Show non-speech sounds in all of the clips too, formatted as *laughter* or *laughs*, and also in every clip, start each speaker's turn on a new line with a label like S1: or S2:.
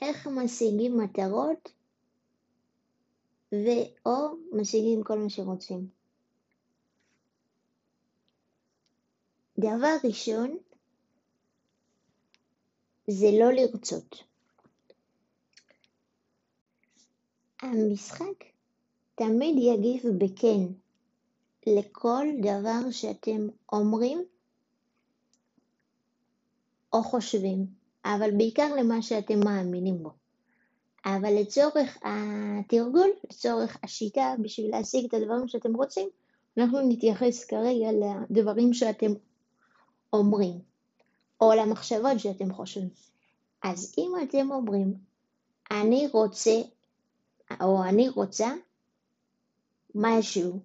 S1: איך משיגים מטרות ו/או משיגים כל מה שרוצים. דבר ראשון זה לא לרצות. המשחק תמיד יגיב בכן לכל דבר שאתם אומרים או חושבים, אבל בעיקר למה שאתם מאמינים בו. אבל לצורך התרגול, לצורך השיטה, בשביל להשיג את הדברים שאתם רוצים, אנחנו נתייחס כרגע לדברים שאתם אומרים, או למחשבות שאתם חושבים. אז אם אתם אומרים, אני רוצה, או אני רוצה, משהו,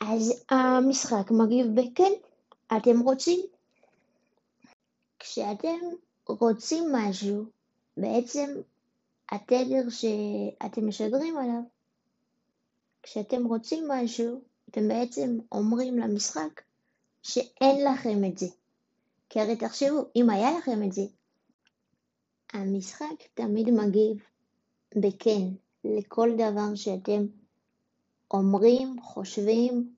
S1: אז המשחק מגיב בכן, אתם רוצים. כשאתם רוצים משהו, בעצם התדר שאתם משדרים עליו, כשאתם רוצים משהו, אתם בעצם אומרים למשחק שאין לכם את זה. כי הרי תחשבו, אם היה לכם את זה, המשחק תמיד מגיב בכן לכל דבר שאתם אומרים, חושבים,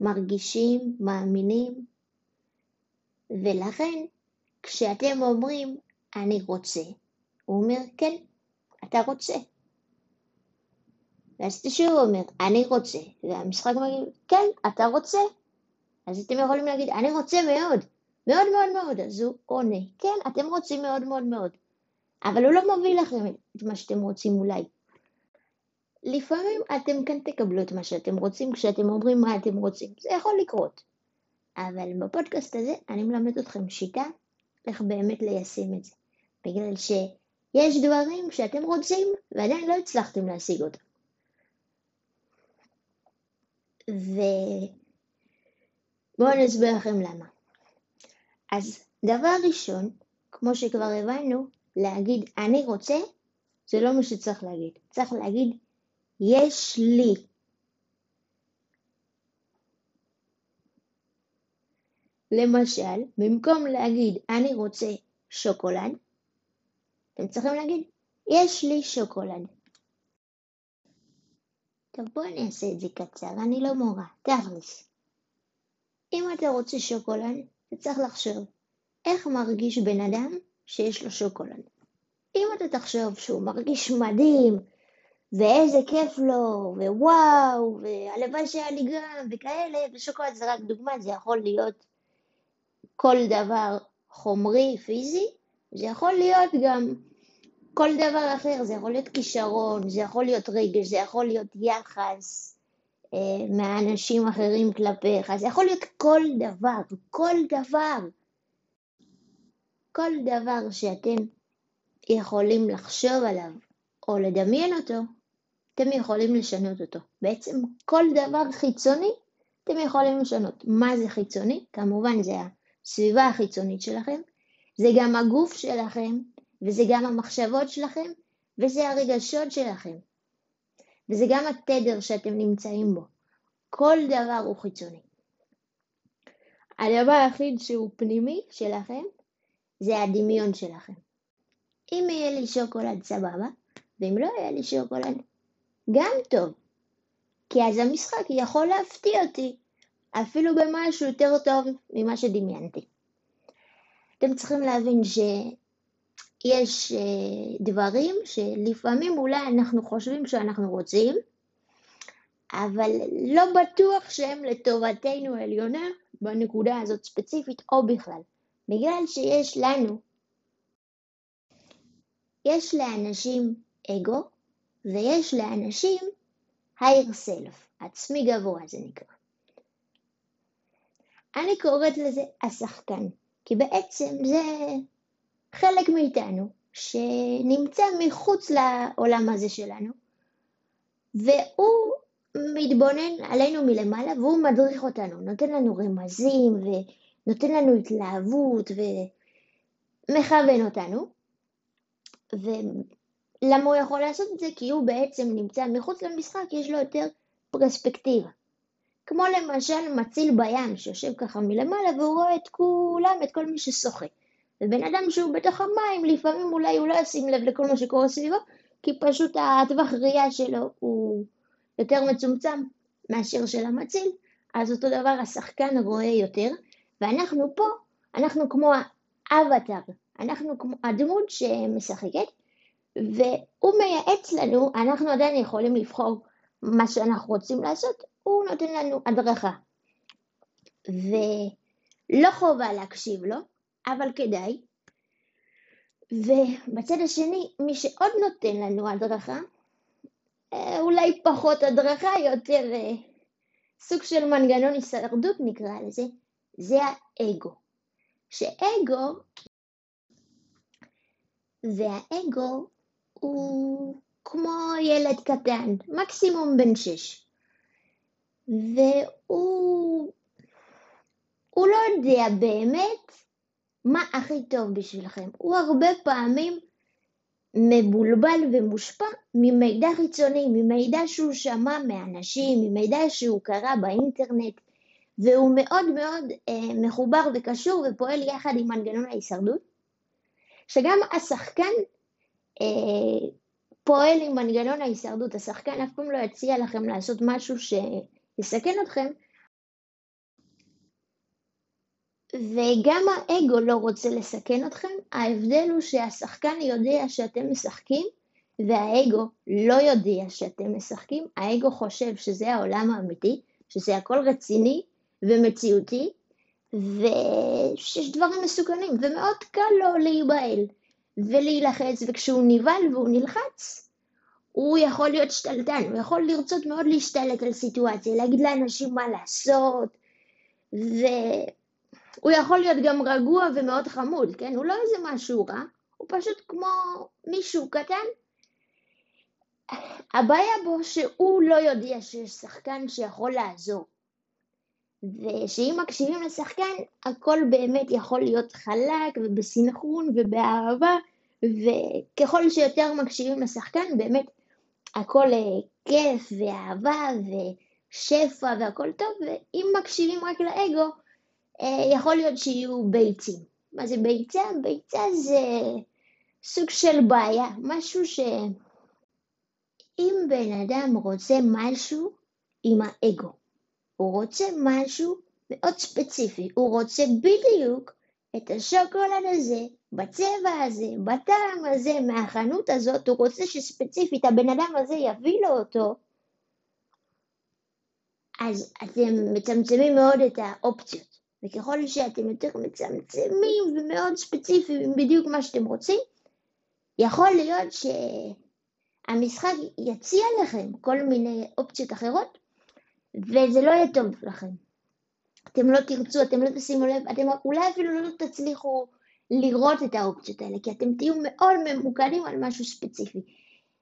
S1: מרגישים, מאמינים, ולכן כשאתם אומרים אני רוצה, הוא אומר כן, אתה רוצה. ואז שוב אומר אני רוצה, והמשחק מגיד כן, אתה רוצה. אז אתם יכולים להגיד אני רוצה מאוד, מאוד מאוד מאוד, אז הוא עונה כן, אתם רוצים מאוד מאוד מאוד. אבל הוא לא מביא לכם את מה שאתם רוצים אולי. לפעמים אתם כן תקבלו את מה שאתם רוצים כשאתם אומרים מה אתם רוצים, זה יכול לקרות. אבל בפודקאסט הזה אני מלמד אתכם שיטה איך באמת ליישם את זה. בגלל שיש דברים שאתם רוצים ועדיין לא הצלחתם להשיג אותם. ובואו אני אסביר לכם למה. אז דבר ראשון, כמו שכבר הבנו, להגיד אני רוצה, זה לא מה שצריך להגיד. צריך להגיד יש לי. למשל, במקום להגיד אני רוצה שוקולד, אתם צריכים להגיד יש לי שוקולד. טוב בואו אני אעשה את זה קצר, אני לא מורה, תכלס. אם אתה רוצה שוקולד, אתה צריך לחשוב איך מרגיש בן אדם שיש לו שוקולד. אם אתה תחשוב שהוא מרגיש מדהים, ואיזה כיף לו, ווואו, והלוואי שהיה לי גם, וכאלה, ושוקולד זה רק דוגמה, זה יכול להיות כל דבר חומרי, פיזי, זה יכול להיות גם כל דבר אחר, זה יכול להיות כישרון, זה יכול להיות רגש, זה יכול להיות יחס אה, מהאנשים אחרים כלפיך, זה יכול להיות כל דבר, כל דבר. כל דבר שאתם יכולים לחשוב עליו או לדמיין אותו, אתם יכולים לשנות אותו. בעצם כל דבר חיצוני אתם יכולים לשנות. מה זה חיצוני? כמובן זה הסביבה החיצונית שלכם, זה גם הגוף שלכם, וזה גם המחשבות שלכם, וזה הרגשות שלכם. וזה גם התדר שאתם נמצאים בו. כל דבר הוא חיצוני. הדבר היחיד שהוא פנימי שלכם, זה הדמיון שלכם. אם יהיה לי שוקולד סבבה, ואם לא יהיה לי שוקולד, גם טוב. כי אז המשחק יכול להפתיע אותי, אפילו במשהו יותר טוב ממה שדמיינתי. אתם צריכים להבין שיש אה, דברים שלפעמים אולי אנחנו חושבים שאנחנו רוצים, אבל לא בטוח שהם לטובתנו העליונה בנקודה הזאת ספציפית או בכלל. בגלל שיש לנו, יש לאנשים אגו ויש לאנשים higher self, עצמי גבוה זה נקרא. אני קוראת לזה השחקן, כי בעצם זה חלק מאיתנו שנמצא מחוץ לעולם הזה שלנו, והוא מתבונן עלינו מלמעלה והוא מדריך אותנו, נותן לנו רמזים ונותן לנו התלהבות ומכוון אותנו. ולמה הוא יכול לעשות את זה? כי הוא בעצם נמצא מחוץ למשחק, יש לו יותר פרספקטיבה. כמו למשל מציל בים שיושב ככה מלמעלה והוא רואה את כולם, את כל מי ששוחה. ובן אדם שהוא בתוך המים, לפעמים אולי הוא לא ישים לב לכל מה שקורה סביבו, כי פשוט הטווח ראייה שלו הוא יותר מצומצם מאשר של המציל, אז אותו דבר השחקן רואה יותר, ואנחנו פה, אנחנו כמו האבטר, אנחנו כמו הדמות שמשחקת, והוא מייעץ לנו, אנחנו עדיין יכולים לבחור מה שאנחנו רוצים לעשות, הוא נותן לנו הדרכה. ולא חובה להקשיב לו, אבל כדאי. ובצד השני, מי שעוד נותן לנו הדרכה, אה, אולי פחות הדרכה, יותר אה, סוג של מנגנון הישרדות נקרא לזה, זה האגו. שאגו, והאגו הוא כמו ילד קטן, מקסימום בן שש. והוא הוא לא יודע באמת מה הכי טוב בשבילכם. הוא הרבה פעמים מבולבל ומושפע ממידע חיצוני, ממידע שהוא שמע מאנשים, ממידע שהוא קרא באינטרנט, והוא מאוד מאוד אה, מחובר וקשור ופועל יחד עם מנגנון ההישרדות, שגם השחקן אה, פועל עם מנגנון ההישרדות, השחקן אף פעם לא יציע לכם לעשות משהו שיסכן אתכם, וגם האגו לא רוצה לסכן אתכם, ההבדל הוא שהשחקן יודע שאתם משחקים והאגו לא יודע שאתם משחקים, האגו חושב שזה העולם האמיתי, שזה הכל רציני ומציאותי, ושיש דברים מסוכנים, ומאוד קל לו להיבהל ולהילחץ, וכשהוא נבהל והוא נלחץ, הוא יכול להיות שתלטן, הוא יכול לרצות מאוד להשתלט על סיטואציה, להגיד לאנשים מה לעשות, ו... הוא יכול להיות גם רגוע ומאוד חמוד, כן? הוא לא איזה משהו רע, הוא פשוט כמו מישהו קטן. הבעיה בו שהוא לא יודע שיש שחקן שיכול לעזור. ושאם מקשיבים לשחקן, הכל באמת יכול להיות חלק ובסנכרון ובאהבה, וככל שיותר מקשיבים לשחקן, באמת הכל אה, כיף ואהבה ושפע והכל טוב, ואם מקשיבים רק לאגו, אה, יכול להיות שיהיו ביצים. מה זה ביצה? ביצה זה סוג של בעיה, משהו ש... אם בן אדם רוצה משהו עם האגו, הוא רוצה משהו מאוד ספציפי, הוא רוצה בדיוק את השוקולד הזה, בצבע הזה, בטעם הזה, מהחנות הזאת, הוא רוצה שספציפית הבן אדם הזה יביא לו אותו, אז אתם מצמצמים מאוד את האופציות. וככל שאתם יותר מצמצמים ומאוד ספציפיים בדיוק מה שאתם רוצים, יכול להיות שהמשחק יציע לכם כל מיני אופציות אחרות, וזה לא יהיה טוב לכם. אתם לא תרצו, אתם לא תשימו לב, אתם אולי אפילו לא תצליחו לראות את האופציות האלה, כי אתם תהיו מאוד ממוקדים על משהו ספציפי.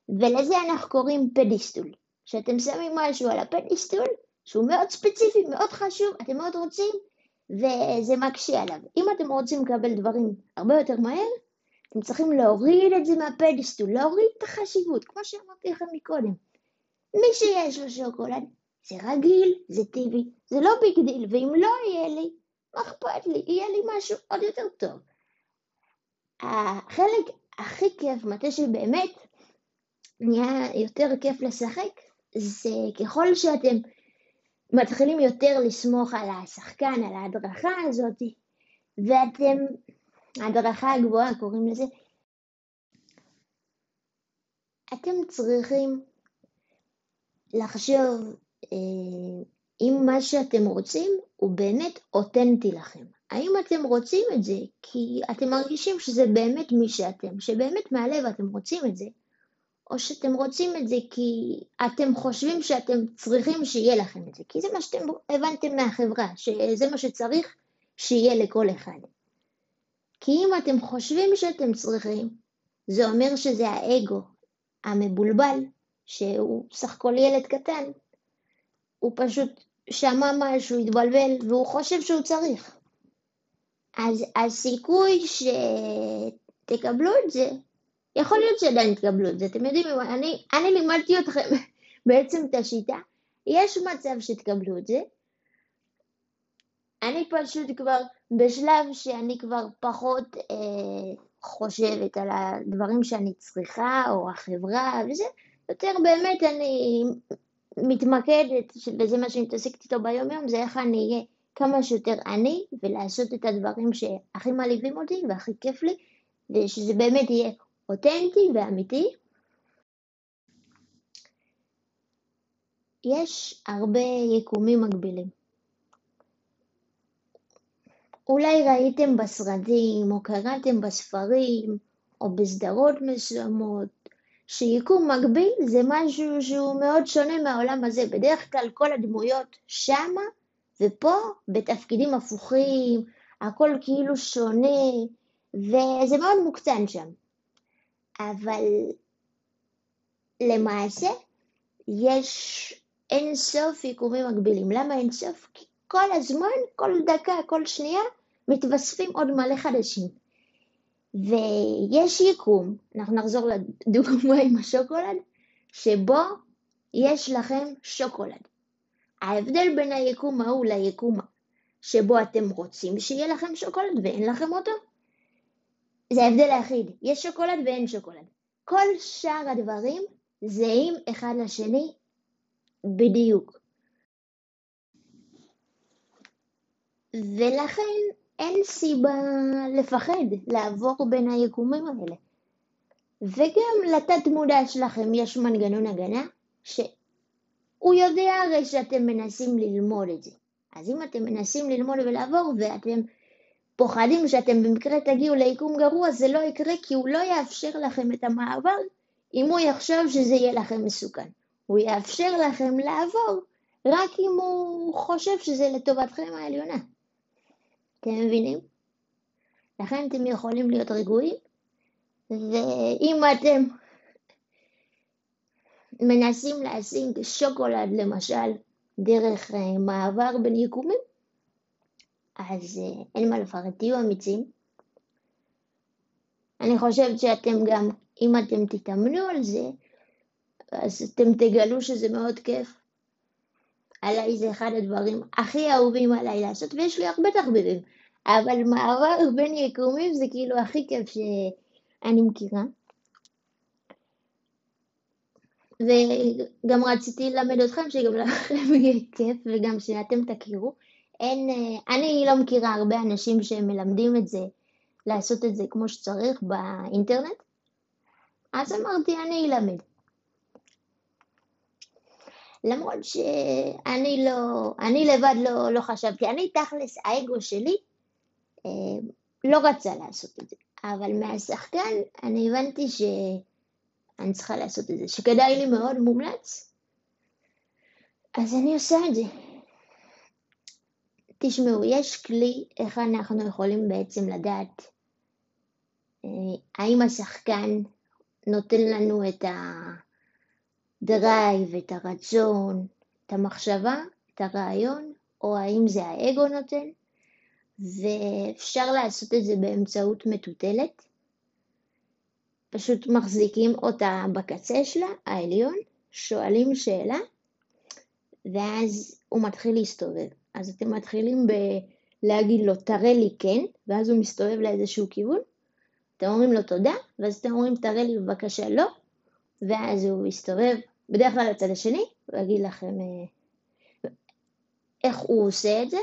S1: ולזה אנחנו קוראים פדיסטול. כשאתם שמים משהו על הפדיסטול, שהוא מאוד ספציפי, מאוד חשוב, אתם מאוד רוצים, וזה מקשה עליו. אם אתם רוצים לקבל דברים הרבה יותר מהר, אתם צריכים להוריד את זה מה pedestal, להוריד את החשיבות, כמו שאמרתי לכם מקודם. מי שיש לו שוקולד, זה רגיל, זה טבעי, זה לא big deal, ואם לא יהיה לי, מה אכפת לי? יהיה לי משהו עוד יותר טוב. החלק הכי כיף, מתי שבאמת נהיה יותר כיף לשחק, זה ככל שאתם מתחילים יותר לסמוך על השחקן, על ההדרכה הזאת, ואתם, ההדרכה הגבוהה קוראים לזה, אתם צריכים לחשוב אה, אם מה שאתם רוצים הוא באמת אותנטי לכם. האם אתם רוצים את זה כי אתם מרגישים שזה באמת מי שאתם, שבאמת מהלב אתם רוצים את זה, או שאתם רוצים את זה כי אתם חושבים שאתם צריכים שיהיה לכם את זה, כי זה מה שאתם הבנתם מהחברה, שזה מה שצריך שיהיה לכל אחד. כי אם אתם חושבים שאתם צריכים, זה אומר שזה האגו המבולבל, שהוא סך הכל ילד קטן, הוא פשוט שמע משהו, התבלבל, והוא חושב שהוא צריך. אז הסיכוי שתקבלו את זה יכול להיות שעדיין תקבלו את זה. אתם יודעים, אני, אני לימדתי אתכם *laughs* בעצם את השיטה. יש מצב שתקבלו את זה, אני פשוט כבר בשלב שאני כבר פחות אה, חושבת על הדברים שאני צריכה, או החברה וזה, יותר באמת אני מתמקדת, וזה מה שאני מתעסקת איתו ביום יום, זה איך אני אהיה כמה שיותר אני, ולעשות את הדברים שהכי מעליבים אותי והכי כיף לי, ושזה באמת יהיה אותנטי ואמיתי. יש הרבה יקומים מקבילים. אולי ראיתם בסרטים, או קראתם בספרים, או בסדרות מסוימות, שיקום מקביל זה משהו שהוא מאוד שונה מהעולם הזה. בדרך כלל כל הדמויות שמה, ופה בתפקידים הפוכים, הכל כאילו שונה, וזה מאוד מוקצן שם. אבל למעשה יש אין סוף יקומים מקבילים. למה אין סוף? כי כל הזמן, כל דקה, כל שנייה, מתווספים עוד מלא חדשים. ויש יקום, אנחנו נחזור לדוגמה עם השוקולד, שבו יש לכם שוקולד. ההבדל בין היקום ההוא ליקום שבו אתם רוצים שיהיה לכם שוקולד ואין לכם אותו, זה ההבדל היחיד, יש שוקולד ואין שוקולד. כל שאר הדברים זהים אחד לשני בדיוק. ולכן אין סיבה לפחד לעבור בין היקומים האלה. וגם לתת מודע שלכם יש מנגנון הגנה שהוא יודע הרי שאתם מנסים ללמוד את זה. אז אם אתם מנסים ללמוד ולעבור ואתם פוחדים שאתם במקרה תגיעו ליקום גרוע, זה לא יקרה כי הוא לא יאפשר לכם את המעבר אם הוא יחשוב שזה יהיה לכם מסוכן. הוא יאפשר לכם לעבור רק אם הוא חושב שזה לטובתכם העליונה. אתם מבינים? לכן אתם יכולים להיות רגועים, ואם אתם מנסים להשיג שוקולד למשל דרך אה, מעבר בין יקומים, אז אה, אין מה לפחד, תהיו אמיצים. אני חושבת שאתם גם, אם אתם תתאמנו על זה, אז אתם תגלו שזה מאוד כיף. עליי זה אחד הדברים הכי אהובים עליי לעשות, ויש לי הרבה תחביבים, אבל מעבר בין יקומים זה כאילו הכי כיף שאני מכירה. וגם רציתי ללמד אתכם שגם לכם יהיה כיף וגם שאתם תכירו. אין, אני לא מכירה הרבה אנשים שמלמדים את זה, לעשות את זה כמו שצריך באינטרנט, אז אמרתי אני אלמד. למרות שאני לא, אני לבד לא, לא חשבתי, אני תכלס, האגו שלי אה, לא רצה לעשות את זה, אבל מהשחקן אני הבנתי שאני צריכה לעשות את זה, שכדאי לי מאוד, מומלץ, אז אני עושה את זה. תשמעו, יש כלי איך אנחנו יכולים בעצם לדעת אה, האם השחקן נותן לנו את. הדרייב, את הרצון, את המחשבה, את הרעיון, או האם זה האגו נותן, ואפשר לעשות את זה באמצעות מטוטלת. פשוט מחזיקים אותה בקצה שלה, העליון, שואלים שאלה, ואז הוא מתחיל להסתובב. אז אתם מתחילים בלהגיד לו, תראה לי כן, ואז הוא מסתובב לאיזשהו כיוון. אתם אומרים לו תודה, ואז אתם אומרים, תראה לי בבקשה לא, ואז הוא יסתובב בדרך כלל לצד השני, הוא יגיד לכם אה, איך הוא עושה את זה,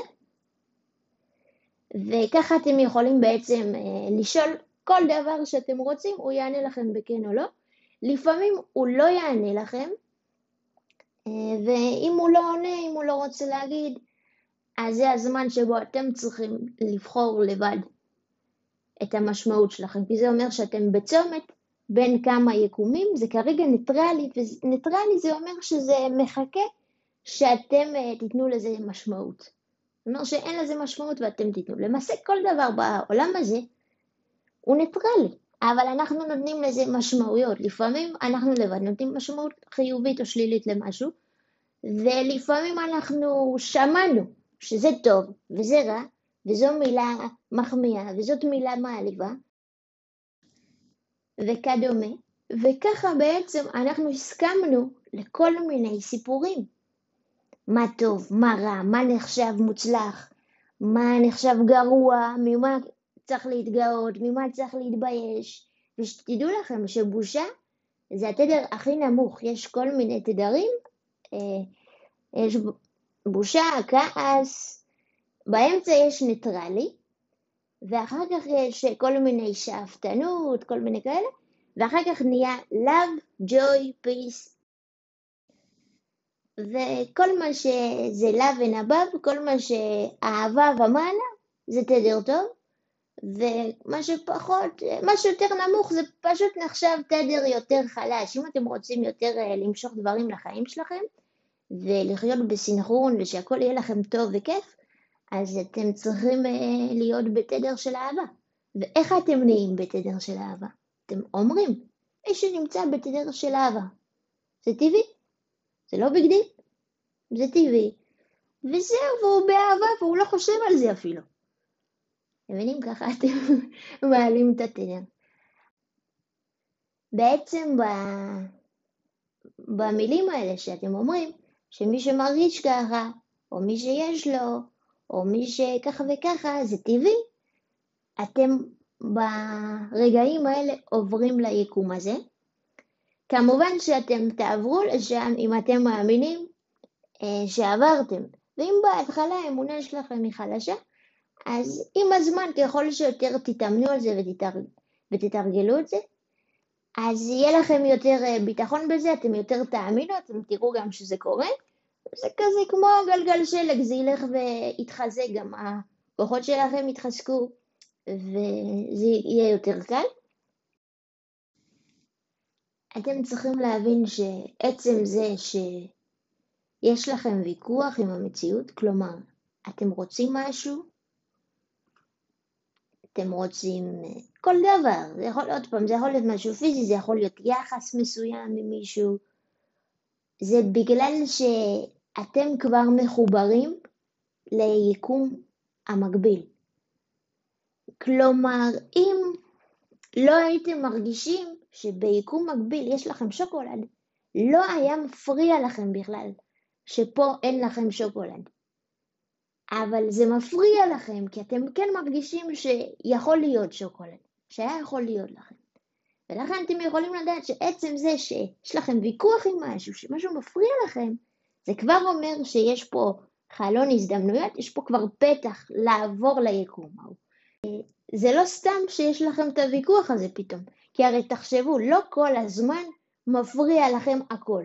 S1: וככה אתם יכולים בעצם אה, לשאול כל דבר שאתם רוצים, הוא יענה לכם בכן או לא. לפעמים הוא לא יענה לכם, אה, ואם הוא לא עונה, אם הוא לא רוצה להגיד, אז זה הזמן שבו אתם צריכים לבחור לבד את המשמעות שלכם, כי זה אומר שאתם בצומת בין כמה יקומים, זה כרגע ניטרלי, וניטרלי זה אומר שזה מחכה שאתם uh, תיתנו לזה משמעות. זאת אומרת שאין לזה משמעות ואתם תיתנו. למעשה כל דבר בעולם הזה הוא ניטרלי, אבל אנחנו נותנים לזה משמעויות. לפעמים אנחנו לבד נותנים משמעות חיובית או שלילית למשהו, ולפעמים אנחנו שמענו שזה טוב וזה רע, וזו מילה מחמיאה וזאת מילה מעליבה, וכדומה, וככה בעצם אנחנו הסכמנו לכל מיני סיפורים. מה טוב, מה רע, מה נחשב מוצלח, מה נחשב גרוע, ממה צריך להתגאות, ממה צריך להתבייש, ושתדעו לכם שבושה זה התדר הכי נמוך, יש כל מיני תדרים, אה, יש בושה, כעס, באמצע יש ניטרלי, ואחר כך יש כל מיני שאפתנות, כל מיני כאלה, ואחר כך נהיה love, joy, peace. וכל מה שזה love ונבב, כל מה שאהבה ומעלה, זה תדר טוב, ומה שפחות, מה שיותר נמוך זה פשוט נחשב תדר יותר חלש. אם אתם רוצים יותר אה, למשוך דברים לחיים שלכם ולחיות בסינכרון ושהכול יהיה לכם טוב וכיף, אז אתם צריכים אה, להיות בתדר של אהבה. ואיך אתם נהיים בתדר של אהבה? אתם אומרים, מי שנמצא בתדר של אהבה. זה טבעי, זה לא big deal, זה טבעי. וזהו, והוא באהבה והוא לא חושב על זה אפילו. מבינים? ככה אתם *laughs* מעלים את התדר. בעצם ב... במילים האלה שאתם אומרים, שמי שמרגיש ככה, או מי שיש לו, או מי שככה וככה, זה טבעי. אתם ברגעים האלה עוברים ליקום הזה. כמובן שאתם תעברו לשם אם אתם מאמינים אה, שעברתם. ואם בהתחלה האמונה שלכם היא חלשה, אז עם הזמן, ככל שיותר תתאמנו על זה ותתר... ותתרגלו את זה, אז יהיה לכם יותר אה, ביטחון בזה, אתם יותר תאמינו, אתם תראו גם שזה קורה. זה כזה כמו גלגל שלג, זה ילך ויתחזק, גם הכוחות שלכם יתחזקו וזה יהיה יותר קל. אתם צריכים להבין שעצם זה שיש לכם ויכוח עם המציאות, כלומר, אתם רוצים משהו, אתם רוצים כל דבר, זה יכול להיות פעם, זה יכול להיות משהו פיזי, זה יכול להיות יחס מסוים ממישהו, זה בגלל שאתם כבר מחוברים ליקום המקביל. כלומר, אם לא הייתם מרגישים שביקום מקביל יש לכם שוקולד, לא היה מפריע לכם בכלל שפה אין לכם שוקולד. אבל זה מפריע לכם כי אתם כן מרגישים שיכול להיות שוקולד, שהיה יכול להיות לכם. ולכן אתם יכולים לדעת שעצם זה שיש לכם ויכוח עם משהו, שמשהו מפריע לכם, זה כבר אומר שיש פה חלון הזדמנויות, יש פה כבר פתח לעבור ליקום ההוא. זה לא סתם שיש לכם את הוויכוח הזה פתאום, כי הרי תחשבו, לא כל הזמן מפריע לכם הכל.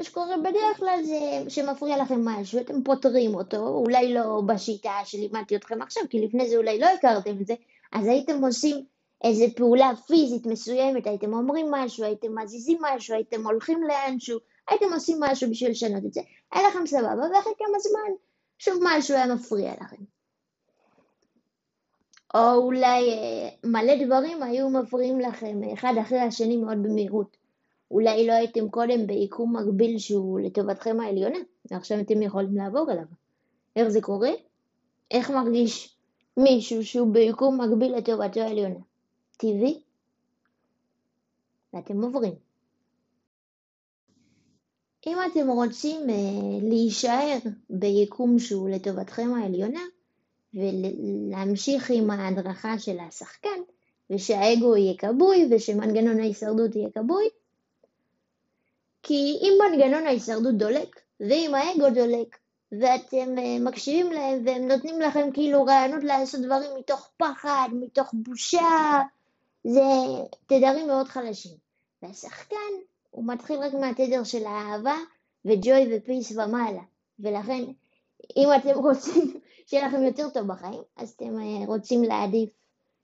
S1: מה שקורה בדרך כלל זה שמפריע לכם משהו, אתם פותרים אותו, אולי לא בשיטה שלימדתי אתכם עכשיו, כי לפני זה אולי לא הכרתם את זה, אז הייתם עושים איזה פעולה פיזית מסוימת, הייתם אומרים משהו, הייתם מזיזים משהו, הייתם הולכים לאנשהו, הייתם עושים משהו בשביל לשנות את זה, היה לכם סבבה, ואחרי כמה זמן שוב משהו היה מפריע לכם. או אולי אה, מלא דברים היו מפריעים לכם אחד אחרי השני מאוד במהירות. אולי לא הייתם קודם ביקום מקביל שהוא לטובתכם העליונה, ועכשיו אתם יכולים לעבור אליו. איך זה קורה? איך מרגיש מישהו שהוא ביקום מקביל לטובתו העליונה? טבעי? ואתם עוברים. אם אתם רוצים אה, להישאר ביקום שהוא לטובתכם העליונה, ולהמשיך עם ההדרכה של השחקן, ושהאגו יהיה כבוי ושמנגנון ההישרדות יהיה כבוי. כי אם מנגנון ההישרדות דולק, ואם האגו דולק, ואתם אה, מקשיבים להם והם נותנים לכם כאילו רעיונות לעשות דברים מתוך פחד, מתוך בושה, זה תדרים מאוד חלשים. והשחקן, הוא מתחיל רק מהתדר של האהבה וג'וי ופיס ומעלה. ולכן, אם אתם *laughs* רוצים שיהיה לכם יותר טוב בחיים, אז אתם אה, רוצים להעדיף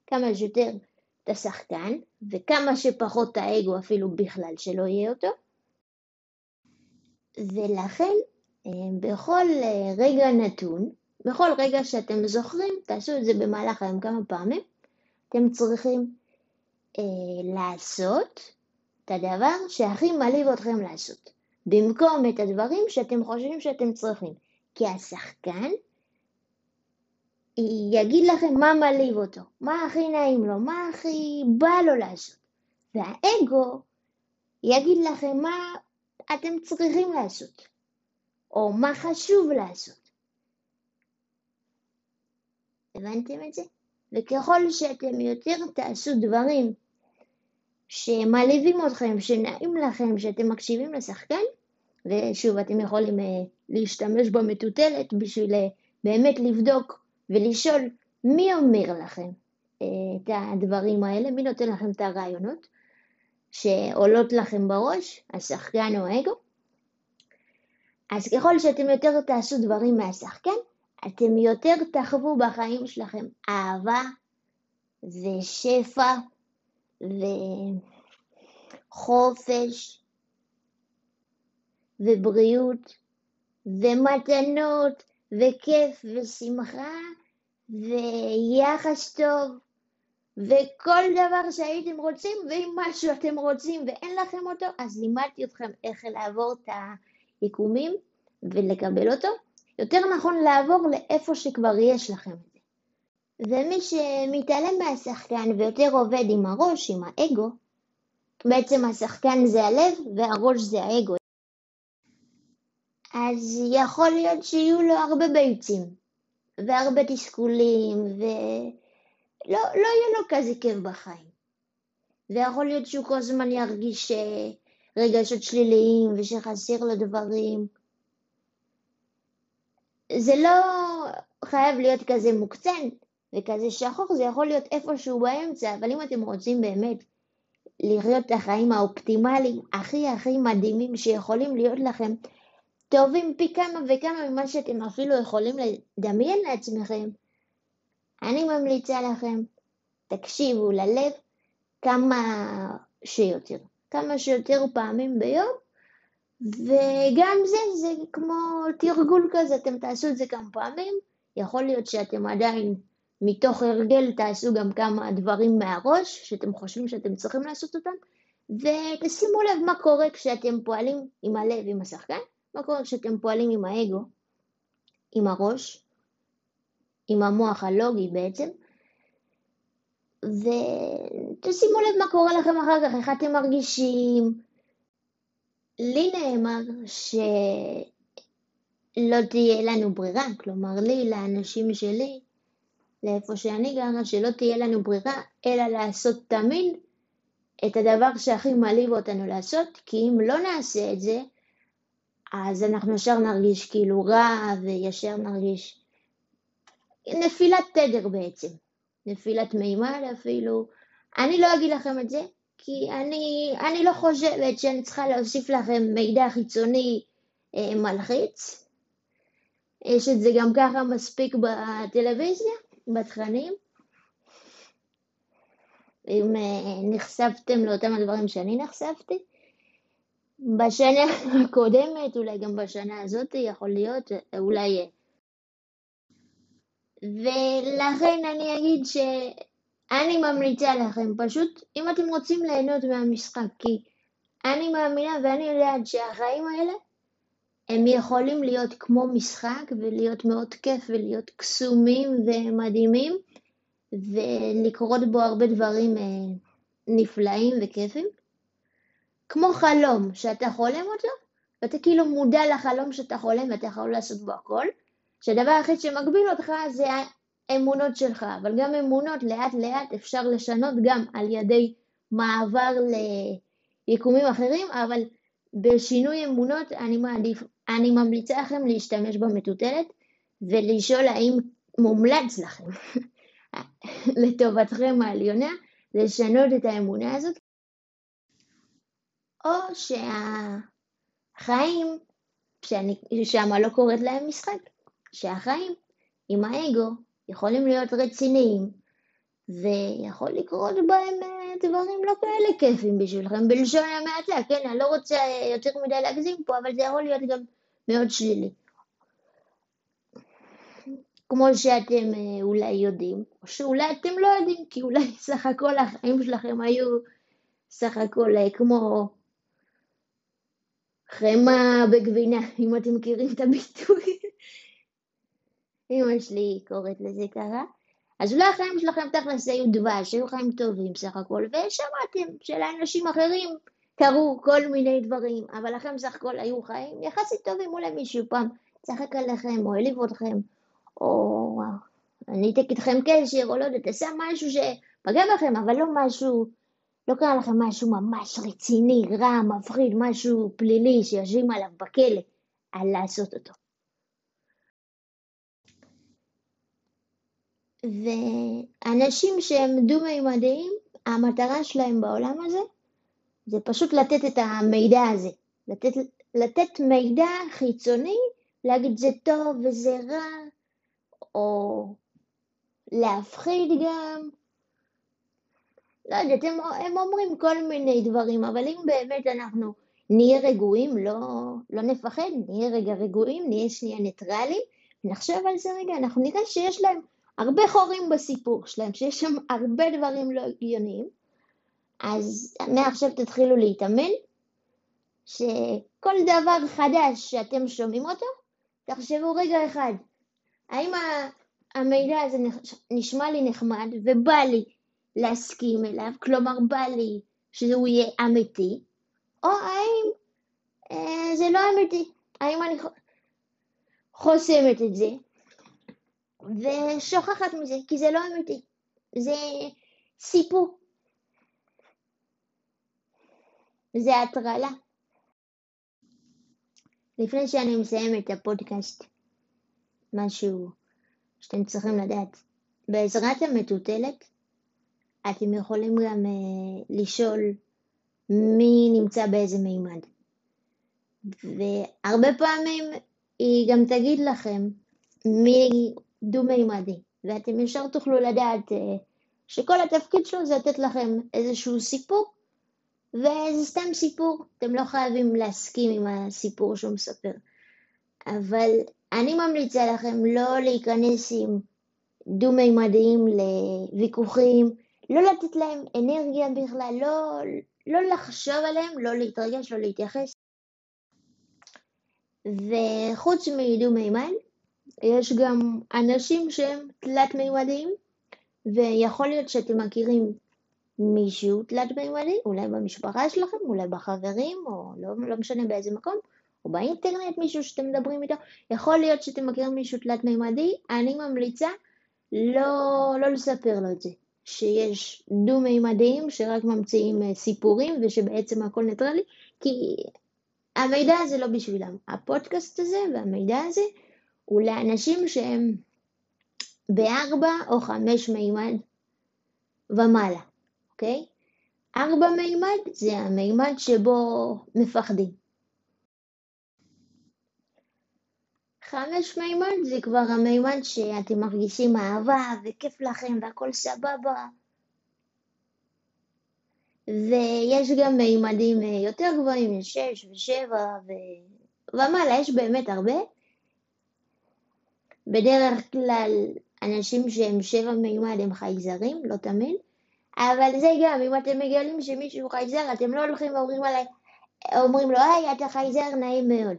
S1: כמה שיותר את השחקן, וכמה שפחות את האגו אפילו בכלל שלא יהיה אותו. ולכן אה, בכל אה, רגע נתון, בכל רגע שאתם זוכרים, תעשו את זה במהלך היום כמה פעמים, אתם צריכים אה, לעשות את הדבר שהכי מעליב אתכם לעשות, במקום את הדברים שאתם חושבים שאתם צריכים. כי השחקן יגיד לכם מה מעליב אותו, מה הכי נעים לו, מה הכי בא לו לעשות. והאגו יגיד לכם מה אתם צריכים לעשות, או מה חשוב לעשות. הבנתם את זה? וככל שאתם יותר תעשו דברים שמעליבים אתכם, שנעים לכם, שאתם מקשיבים לשחקן, ושוב, אתם יכולים uh, להשתמש במטוטלת בשביל uh, באמת לבדוק ולשאול מי אומר לכם uh, את הדברים האלה, מי נותן לכם את הרעיונות שעולות לכם בראש, השחקן או האגו. אז ככל שאתם יותר תעשו דברים מהשחקן, אתם יותר תחוו בחיים שלכם אהבה ושפע וחופש ובריאות ומתנות וכיף ושמחה ויחס טוב וכל דבר שהייתם רוצים ואם משהו אתם רוצים ואין לכם אותו אז לימדתי אתכם איך לעבור את היקומים ולקבל אותו יותר נכון לעבור לאיפה שכבר יש לכם את זה. ומי שמתעלם מהשחקן ויותר עובד עם הראש, עם האגו, בעצם השחקן זה הלב והראש זה האגו. אז יכול להיות שיהיו לו הרבה ביצים והרבה תסכולים ולא לא יהיה לו כזה כיף בחיים. ויכול להיות שהוא כל הזמן ירגיש רגשות שליליים ושחסר לו דברים זה לא חייב להיות כזה מוקצן וכזה שחור, זה יכול להיות איפשהו באמצע, אבל אם אתם רוצים באמת לחיות את החיים האופטימליים הכי הכי מדהימים שיכולים להיות לכם, טובים פי כמה וכמה ממה שאתם אפילו יכולים לדמיין לעצמכם, אני ממליצה לכם, תקשיבו ללב כמה שיותר, כמה שיותר פעמים ביום, וגם זה, זה כמו תרגול כזה, אתם תעשו את זה כמה פעמים, יכול להיות שאתם עדיין מתוך הרגל תעשו גם כמה דברים מהראש, שאתם חושבים שאתם צריכים לעשות אותם, ותשימו לב מה קורה כשאתם פועלים עם הלב, עם השחקן, מה קורה כשאתם פועלים עם האגו, עם הראש, עם המוח הלוגי בעצם, ותשימו לב מה קורה לכם אחר כך, איך אתם מרגישים, לי נאמר שלא תהיה לנו ברירה, כלומר לי, לאנשים שלי, לאיפה שאני גרה, שלא תהיה לנו ברירה, אלא לעשות תמיד את הדבר שהכי מעליב אותנו לעשות, כי אם לא נעשה את זה, אז אנחנו ישר נרגיש כאילו רע, וישר נרגיש נפילת תדר בעצם, נפילת מימד אפילו. אני לא אגיד לכם את זה, כי אני, אני לא חושבת שאני צריכה להוסיף לכם מידע חיצוני אה, מלחיץ. יש את זה גם ככה מספיק בטלוויזיה, בתכנים. אם אה, נחשפתם לאותם הדברים שאני נחשפתי. בשנה הקודמת, אולי גם בשנה הזאת, יכול להיות, אולי... ולכן אני אגיד ש... אני ממליצה לכם, פשוט אם אתם רוצים ליהנות מהמשחק, כי אני מאמינה ואני יודעת שהחיים האלה הם יכולים להיות כמו משחק ולהיות מאוד כיף ולהיות קסומים ומדהימים ולקרות בו הרבה דברים אה, נפלאים וכיפים. כמו חלום שאתה חולם אותו ואתה כאילו מודע לחלום שאתה חולם ואתה יכול לעשות בו הכל, שהדבר היחיד שמגביל אותך זה אמונות שלך, אבל גם אמונות לאט לאט אפשר לשנות גם על ידי מעבר ליקומים אחרים, אבל בשינוי אמונות אני מעדיף, אני ממליצה לכם להשתמש במטוטלת ולשאול האם מומלץ לכם *laughs* לטובתכם העליונה לשנות את האמונה הזאת, או שהחיים, שאני שם לא קוראת להם משחק, שהחיים עם האגו יכולים להיות רציניים, ויכול לקרות בהם אה, דברים לא כאלה כיפים בשבילכם, בלשון המעטה, כן, אני לא רוצה יותר מדי להגזים פה, אבל זה יכול להיות גם מאוד שלילי. כמו שאתם אה, אולי יודעים, או שאולי אתם לא יודעים, כי אולי *laughs* סך הכל החיים שלכם היו סך הכל אה, כמו חמאה בגבינה, אם אתם מכירים את הביטוי. אמא שלי קוראת לזה ככה. אז אולי החיים שלכם תכלס היו דבש, היו חיים טובים סך הכל, ושמעתם שלאנשים אחרים קרו כל מיני דברים, אבל לכם סך הכל היו חיים יחסית טובים, אולי מישהו פעם צחק עליכם, או העליב אתכם, או אני אתק איתכם קשר, או לא יודעת, עשה משהו שפגע בכם, אבל לא משהו, לא קרה לכם משהו ממש רציני, רע, מפחיד, משהו פלילי שיושבים עליו בכלא, על לעשות אותו. ואנשים שהם דו-מימדיים, המטרה שלהם בעולם הזה זה פשוט לתת את המידע הזה, לתת, לתת מידע חיצוני, להגיד זה טוב וזה רע, או להפחיד גם. לא יודעת, הם, הם אומרים כל מיני דברים, אבל אם באמת אנחנו נהיה רגועים, לא, לא נפחד, נהיה רגע רגועים, נהיה שנייה ניטרלים, נחשוב על זה רגע, אנחנו נראה שיש להם הרבה חורים בסיפור שלהם, שיש שם הרבה דברים לא הגיוניים, אז מעכשיו תתחילו להתאמן, שכל דבר חדש שאתם שומעים אותו, תחשבו רגע אחד, האם המידע הזה נשמע לי נחמד ובא לי להסכים אליו, כלומר בא לי שהוא יהיה אמיתי, או האם אה, זה לא אמיתי, האם אני חוסמת את זה ושוכחת מזה, כי זה לא אמיתי, זה סיפור, זה הטרלה. לפני שאני מסיים את הפודקאסט, משהו שאתם צריכים לדעת. בעזרת המטוטלת אתם יכולים גם uh, לשאול מי נמצא באיזה מימד. והרבה פעמים היא גם תגיד לכם מי דו-מימדי, ואתם ישר תוכלו לדעת uh, שכל התפקיד שלו זה לתת לכם איזשהו סיפור, וזה סתם סיפור, אתם לא חייבים להסכים עם הסיפור שהוא מספר. אבל אני ממליצה לכם לא להיכנס עם דו-מימדיים לוויכוחים, לא לתת להם אנרגיה בכלל, לא, לא לחשוב עליהם, לא להתרגש, לא להתייחס. וחוץ מדו-מימד, יש גם אנשים שהם תלת-מימדיים, ויכול להיות שאתם מכירים מישהו תלת-מימדי, אולי במשפחה שלכם, אולי בחברים, או לא, לא משנה באיזה מקום, או באינטרנט מישהו שאתם מדברים איתו, יכול להיות שאתם מכירים מישהו תלת-מימדי, אני ממליצה לא, לא לספר לו את זה, שיש דו-מימדיים שרק ממציאים אה, סיפורים ושבעצם הכל ניטרלי, כי המידע הזה לא בשבילם. הפודקאסט הזה והמידע הזה הוא לאנשים שהם בארבע או חמש מימד ומעלה, אוקיי? ארבע מימד זה המימד שבו מפחדים. חמש מימד זה כבר המימד שאתם מרגישים אהבה וכיף לכם והכל סבבה. ויש גם מימדים יותר גבוהים, שש ושבע ו... ומעלה, יש באמת הרבה. בדרך כלל אנשים שהם שבע מימד הם חייזרים, לא תמיד. אבל זה גם, אם אתם מגלים שמישהו חייזר, אתם לא הולכים ואומרים עליי, אומרים לו, היי, אתה חייזר, נעים מאוד.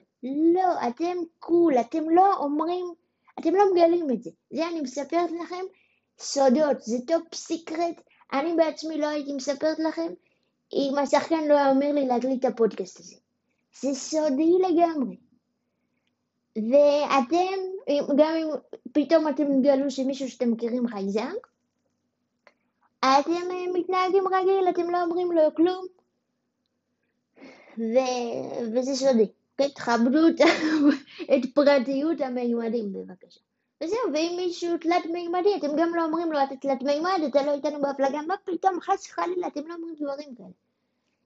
S1: לא, אתם קול, אתם לא אומרים, אתם לא מגלים את זה. זה אני מספרת לכם סודות, זה top secret. אני בעצמי לא הייתי מספרת לכם אם השחקן לא היה אומר לי להקליט את הפודקאסט הזה. זה סודי לגמרי. ואתם, גם אם פתאום אתם תגלו שמישהו שאתם מכירים חייזר, אתם אה, מתנהגים רגיל, אתם לא אומרים לו כלום, ו... וזה סודי. תכבדו *laughs* את פרטיות המימדים בבקשה. וזהו, ואם מישהו תלת מימדי, אתם גם לא אומרים לו, אתה תלת מימד, אתה לא איתנו בהפלגה, מה פתאום, חס וחלילה, אתם לא אומרים דברים כאלה.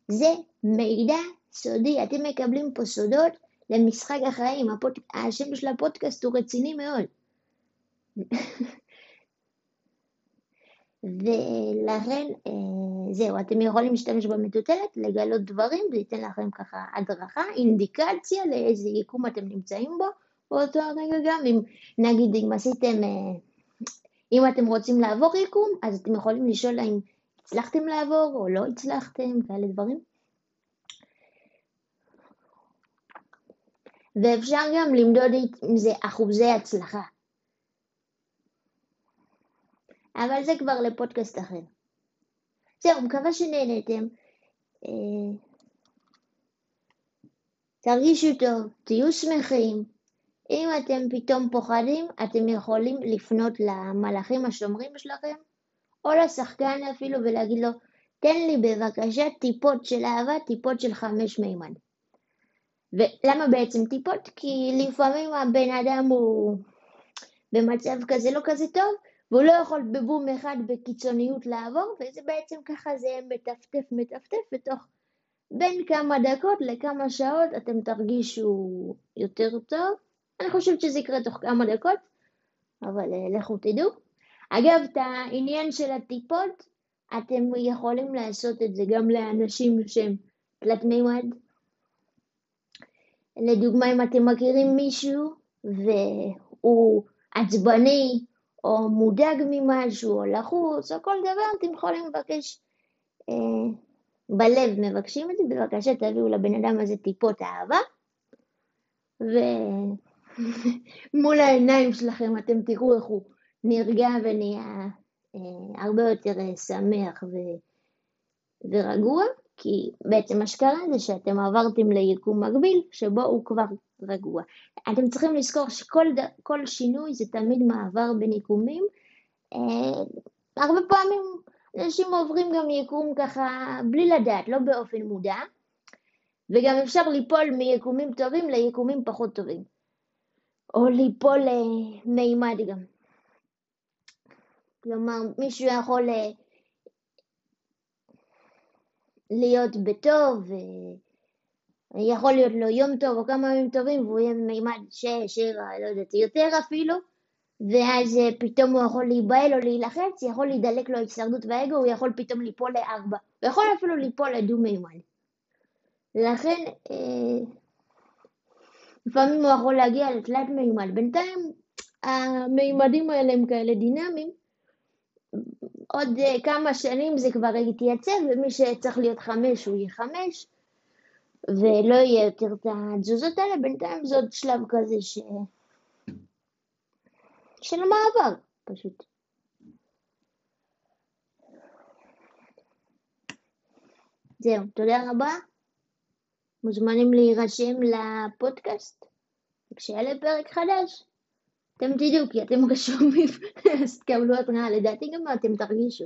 S1: זה מידע סודי, אתם מקבלים פה סודות למשחק החיים, הפוד... השם של הפודקאסט הוא רציני מאוד. *laughs* ולכן אה, זהו, אתם יכולים להשתמש במטוטלת, לגלות דברים, זה ייתן לכם ככה הדרכה, אינדיקציה לאיזה יקום אתם נמצאים בו באותו הרגע גם, אם נגיד אם עשיתם, אה, אם אתם רוצים לעבור יקום, אז אתם יכולים לשאול האם הצלחתם לעבור או לא הצלחתם, כאלה דברים. ואפשר גם למדוד עם זה אחוזי הצלחה. אבל זה כבר לפודקאסט אחר. זהו, מקווה שנהנתם. אה, תרגישו טוב, תהיו שמחים, אם אתם פתאום פוחדים, אתם יכולים לפנות למלאכים השומרים שלכם, או לשחקן אפילו, ולהגיד לו, תן לי בבקשה טיפות של אהבה, טיפות של חמש מימד. ולמה בעצם טיפות? כי לפעמים הבן אדם הוא במצב כזה לא כזה טוב, והוא לא יכול בבום אחד בקיצוניות לעבור, וזה בעצם ככה זה מטפטף מטפטף, ותוך בין כמה דקות לכמה שעות אתם תרגישו יותר טוב. אני חושבת שזה יקרה תוך כמה דקות, אבל אה, לכו תדעו. אגב, את העניין של הטיפות, אתם יכולים לעשות את זה גם לאנשים שהם תלת מימד. לדוגמה, אם אתם מכירים מישהו והוא עצבני או מודאג ממשהו או לחוץ או כל דבר, אתם יכולים לבקש, אה, בלב. מבקשים את זה, בבקשה תביאו לבן אדם הזה טיפות אהבה, ומול *laughs* העיניים שלכם אתם תראו איך הוא נרגע ונהיה אה, הרבה יותר אה, שמח ו... ורגוע, כי בעצם מה שקרה זה שאתם עברתם ליקום מקביל שבו הוא כבר רגוע. אתם צריכים לזכור שכל שינוי זה תמיד מעבר בין יקומים. אה, הרבה פעמים אנשים עוברים גם יקום ככה בלי לדעת, לא באופן מודע, וגם אפשר ליפול מיקומים טובים ליקומים פחות טובים, או ליפול למימד גם. כלומר, מישהו יכול אה, להיות בטוב, יכול להיות לו יום טוב או כמה ימים טובים והוא יהיה מימד שש, שבע, לא יודעת, יותר אפילו, ואז אה, פתאום הוא יכול להיבהל או להילחץ, יכול להידלק לו ההישרדות והאגו, הוא יכול פתאום ליפול לארבע, הוא יכול אפילו ליפול לדו מימד. לכן, אה, לפעמים הוא יכול להגיע לתלת מימד. בינתיים המימדים האלה הם כאלה דינמיים, עוד אה, כמה שנים זה כבר יתייצב, ומי שצריך להיות חמש הוא יהיה חמש, ולא יהיה יותר את התזוזות האלה, בינתיים זה עוד שלב כזה ש... של המעבר, פשוט. זהו, תודה רבה. מוזמנים להירשם לפודקאסט. כשיעלה פרק חדש, אתם תדעו כי אתם רשומים, אז תקבלו התראה, לדעתי גם אתם תרגישו.